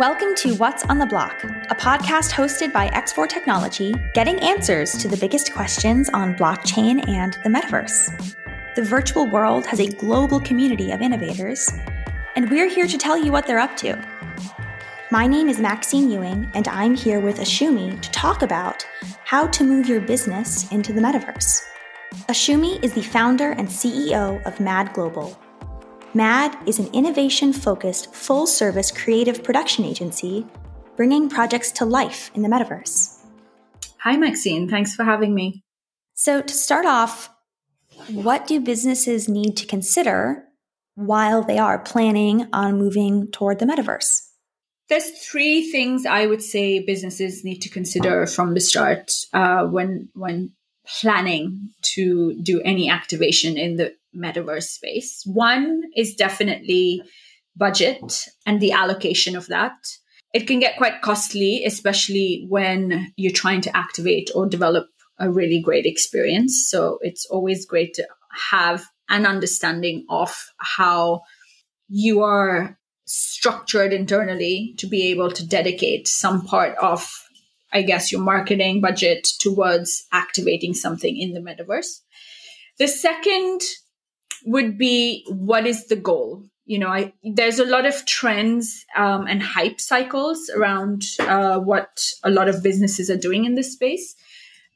Welcome to What's on the Block, a podcast hosted by X4 Technology, getting answers to the biggest questions on blockchain and the metaverse. The virtual world has a global community of innovators, and we're here to tell you what they're up to. My name is Maxine Ewing, and I'm here with Ashumi to talk about how to move your business into the metaverse. Ashumi is the founder and CEO of Mad Global, MAD is an innovation focused, full service creative production agency bringing projects to life in the metaverse. Hi, Maxine. Thanks for having me. So, to start off, what do businesses need to consider while they are planning on moving toward the metaverse? There's three things I would say businesses need to consider from the start uh, when when planning to do any activation in the metaverse space. One is definitely budget and the allocation of that. It can get quite costly, especially when you're trying to activate or develop a really great experience. So it's always great to have an understanding of how you are structured internally to be able to dedicate some part of I guess, your marketing budget towards activating something in the metaverse. The second would be what is the goal? You know, I, there's a lot of trends um, and hype cycles around uh, what a lot of businesses are doing in this space.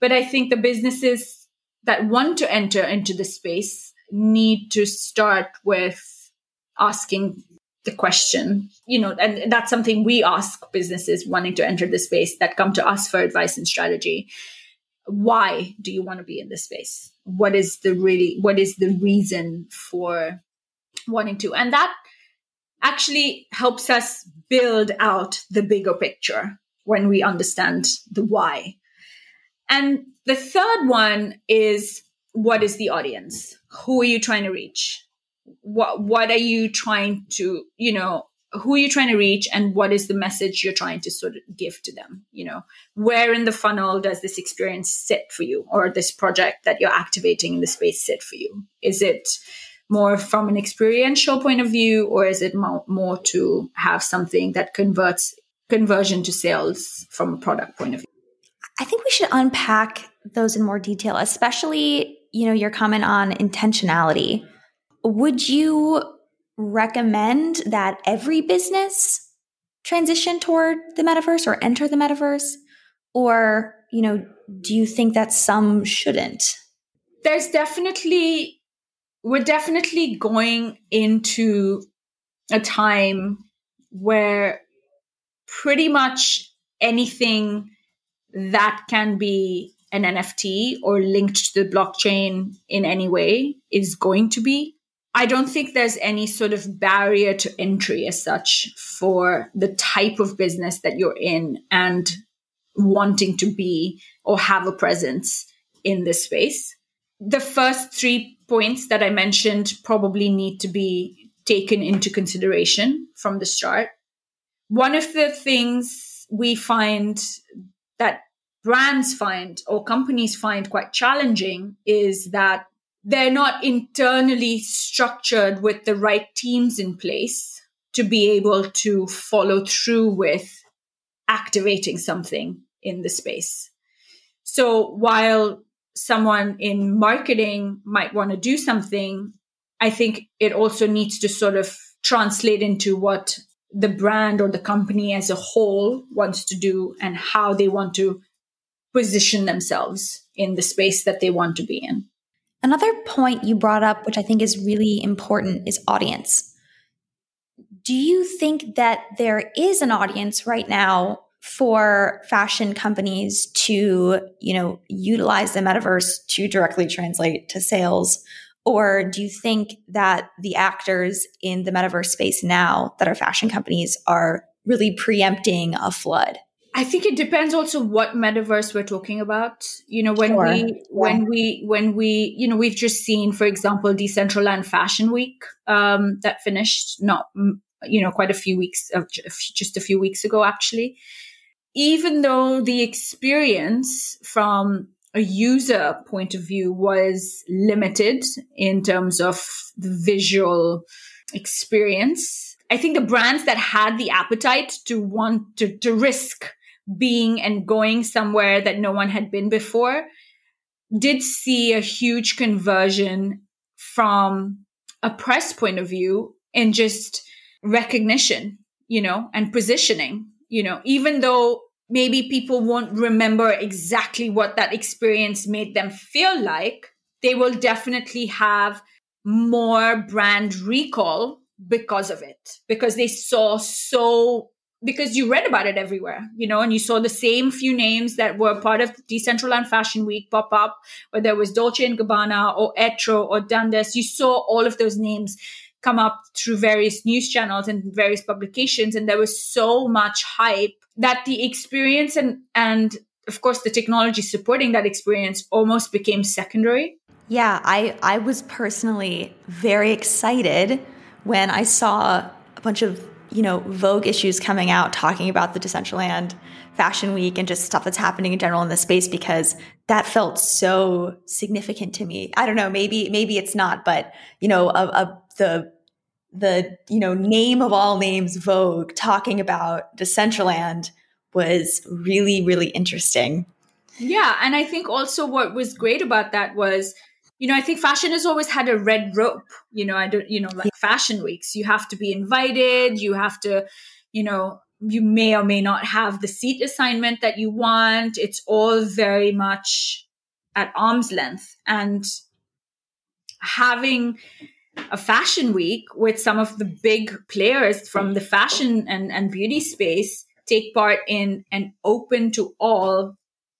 But I think the businesses that want to enter into the space need to start with asking the question you know and that's something we ask businesses wanting to enter the space that come to us for advice and strategy why do you want to be in this space what is the really what is the reason for wanting to. And that actually helps us build out the bigger picture when we understand the why. And the third one is what is the audience? Who are you trying to reach? What what are you trying to you know who are you trying to reach and what is the message you're trying to sort of give to them you know? Where in the funnel does this experience sit for you or this project that you're activating in the space sit for you? Is it more from an experiential point of view or is it more, more to have something that converts conversion to sales from a product point of view? I think we should unpack those in more detail especially you know your comment on intentionality. Would you recommend that every business transition toward the metaverse or enter the metaverse? Or, you know, do you think that some shouldn't? There's definitely, we're definitely going into a time where pretty much anything that can be an NFT or linked to the blockchain in any way is going to be I don't think there's any sort of barrier to entry as such for the type of business that you're in and wanting to be or have a presence in this space. The first three points that I mentioned probably need to be taken into consideration from the start. One of the things we find that brands find or companies find quite challenging is that they're not internally structured with the right teams in place to be able to follow through with activating something in the space. So while someone in marketing might want to do something, I think it also needs to sort of translate into what the brand or the company as a whole wants to do and how they want to position themselves in the space that they want to be in. Another point you brought up, which I think is really important, is audience. Do you think that there is an audience right now for fashion companies to, you know, utilize the metaverse to directly translate to sales? Or do you think that the actors in the metaverse space now that are fashion companies are really preempting a flood? I think it depends also what metaverse we're talking about. You know, when sure. we yeah. when we when we you know we've just seen, for example, Decentraland Fashion Week um, that finished not you know quite a few weeks of just a few weeks ago actually. Even though the experience from a user point of view was limited in terms of the visual experience, I think the brands that had the appetite to want to, to risk being and going somewhere that no one had been before did see a huge conversion from a press point of view in just recognition, you know, and positioning, you know, even though maybe people won't remember exactly what that experience made them feel like, they will definitely have more brand recall because of it, because they saw so because you read about it everywhere, you know, and you saw the same few names that were part of Decentraland Fashion Week pop up, whether it was Dolce and Gabbana or Etro or Dundas. You saw all of those names come up through various news channels and various publications, and there was so much hype that the experience and and of course the technology supporting that experience almost became secondary. Yeah, I I was personally very excited when I saw a bunch of you know, Vogue issues coming out talking about the Decentraland Fashion Week and just stuff that's happening in general in the space because that felt so significant to me. I don't know, maybe maybe it's not, but you know, a, a, the the you know name of all names Vogue talking about Decentraland was really really interesting. Yeah, and I think also what was great about that was you know, I think fashion has always had a red rope. You know, I don't, you know, like fashion weeks, you have to be invited, you have to, you know, you may or may not have the seat assignment that you want. It's all very much at arm's length. And having a fashion week with some of the big players from the fashion and, and beauty space take part in an open to all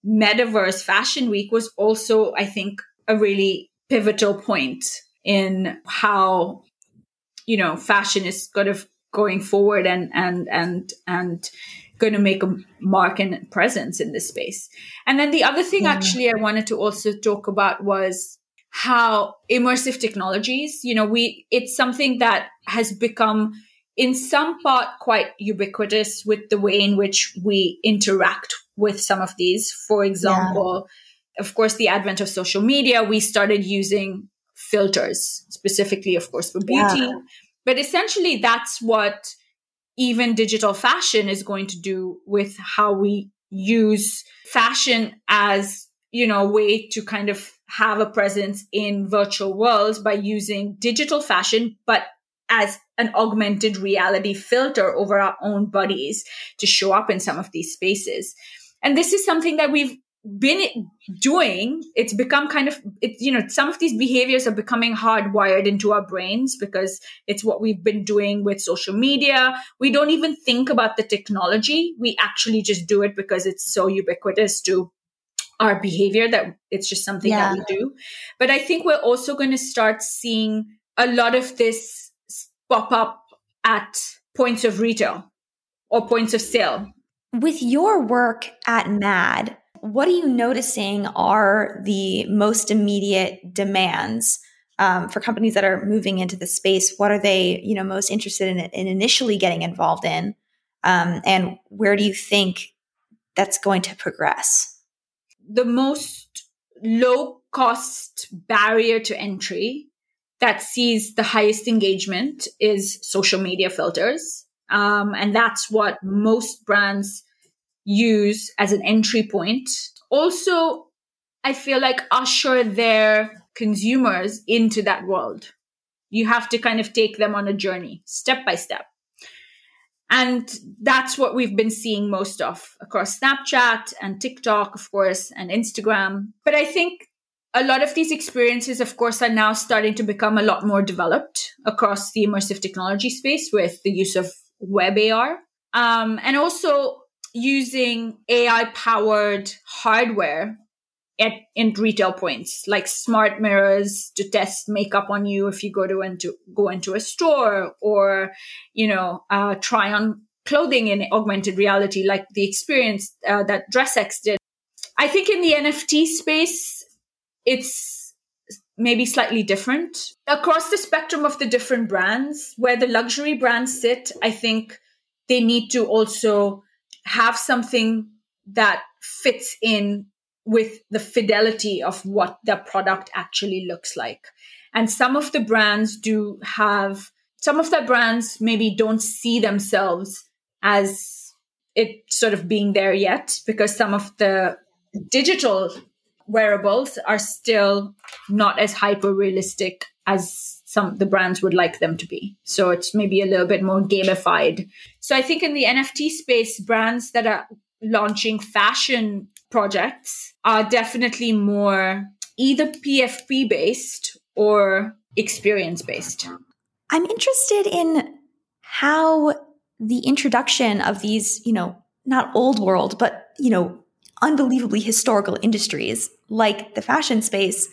metaverse fashion week was also, I think, a really pivotal point in how you know fashion is kind of going forward and and and and going to make a mark and presence in this space. And then the other thing yeah. actually I wanted to also talk about was how immersive technologies, you know, we it's something that has become in some part quite ubiquitous with the way in which we interact with some of these. For example, of course, the advent of social media, we started using filters, specifically, of course, for beauty. Yeah. But essentially, that's what even digital fashion is going to do with how we use fashion as, you know, a way to kind of have a presence in virtual worlds by using digital fashion, but as an augmented reality filter over our own bodies to show up in some of these spaces. And this is something that we've been doing it's become kind of it you know some of these behaviors are becoming hardwired into our brains because it's what we've been doing with social media. We don't even think about the technology. We actually just do it because it's so ubiquitous to our behavior that it's just something yeah. that we do. But i think we're also going to start seeing a lot of this pop up at points of retail or points of sale. With your work at mad what are you noticing are the most immediate demands um, for companies that are moving into the space? What are they, you know, most interested in, in initially getting involved in, um, and where do you think that's going to progress? The most low cost barrier to entry that sees the highest engagement is social media filters. Um, and that's what most brands use as an entry point. Also, I feel like usher their consumers into that world. You have to kind of take them on a journey, step by step. And that's what we've been seeing most of across Snapchat and TikTok, of course, and Instagram. But I think a lot of these experiences, of course, are now starting to become a lot more developed across the immersive technology space with the use of web AR. Um, and also using AI powered hardware at in retail points like smart mirrors to test makeup on you if you go to into go into a store or you know uh, try on clothing in augmented reality like the experience uh, that DressX did. I think in the NFT space, it's maybe slightly different across the spectrum of the different brands. Where the luxury brands sit, I think they need to also have something that fits in with the fidelity of what the product actually looks like. And some of the brands do have some of the brands maybe don't see themselves as it sort of being there yet because some of the digital wearables are still not as hyper realistic as some the brands would like them to be. So it's maybe a little bit more gamified. So I think in the NFT space, brands that are launching fashion projects are definitely more either PFP based or experience based. I'm interested in how the introduction of these, you know, not old world, but, you know, unbelievably historical industries like the fashion space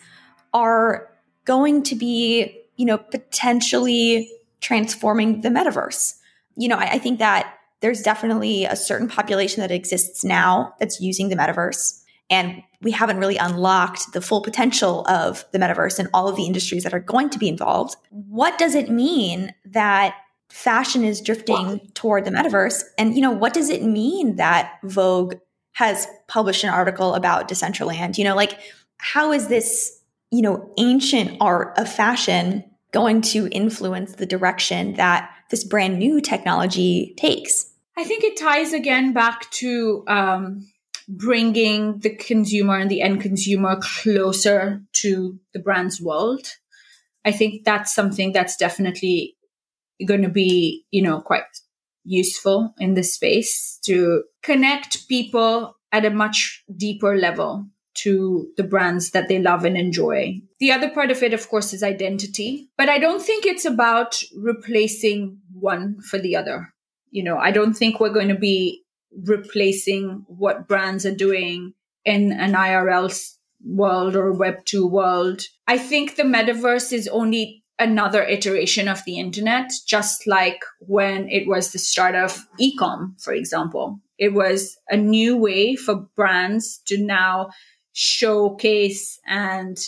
are going to be, you know, potentially transforming the metaverse. You know, I, I think that there's definitely a certain population that exists now that's using the metaverse. And we haven't really unlocked the full potential of the metaverse and all of the industries that are going to be involved. What does it mean that fashion is drifting toward the metaverse? And, you know, what does it mean that Vogue has published an article about Decentraland? You know, like, how is this, you know, ancient art of fashion going to influence the direction that this brand new technology takes? I think it ties again back to um, bringing the consumer and the end consumer closer to the brand's world. I think that's something that's definitely going to be, you know, quite useful in this space to connect people at a much deeper level to the brands that they love and enjoy. The other part of it, of course, is identity, but I don't think it's about replacing one for the other. You know, I don't think we're going to be replacing what brands are doing in an IRL world or Web 2 world. I think the metaverse is only another iteration of the internet, just like when it was the start of ecom, for example. It was a new way for brands to now showcase and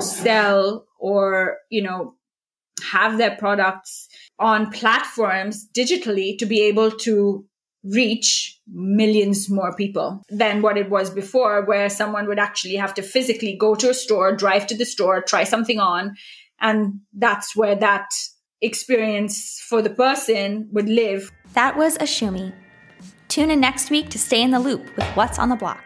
sell or, you know, have their products on platforms digitally to be able to reach millions more people than what it was before, where someone would actually have to physically go to a store, drive to the store, try something on. And that's where that experience for the person would live. That was Ashumi. Tune in next week to stay in the loop with what's on the block.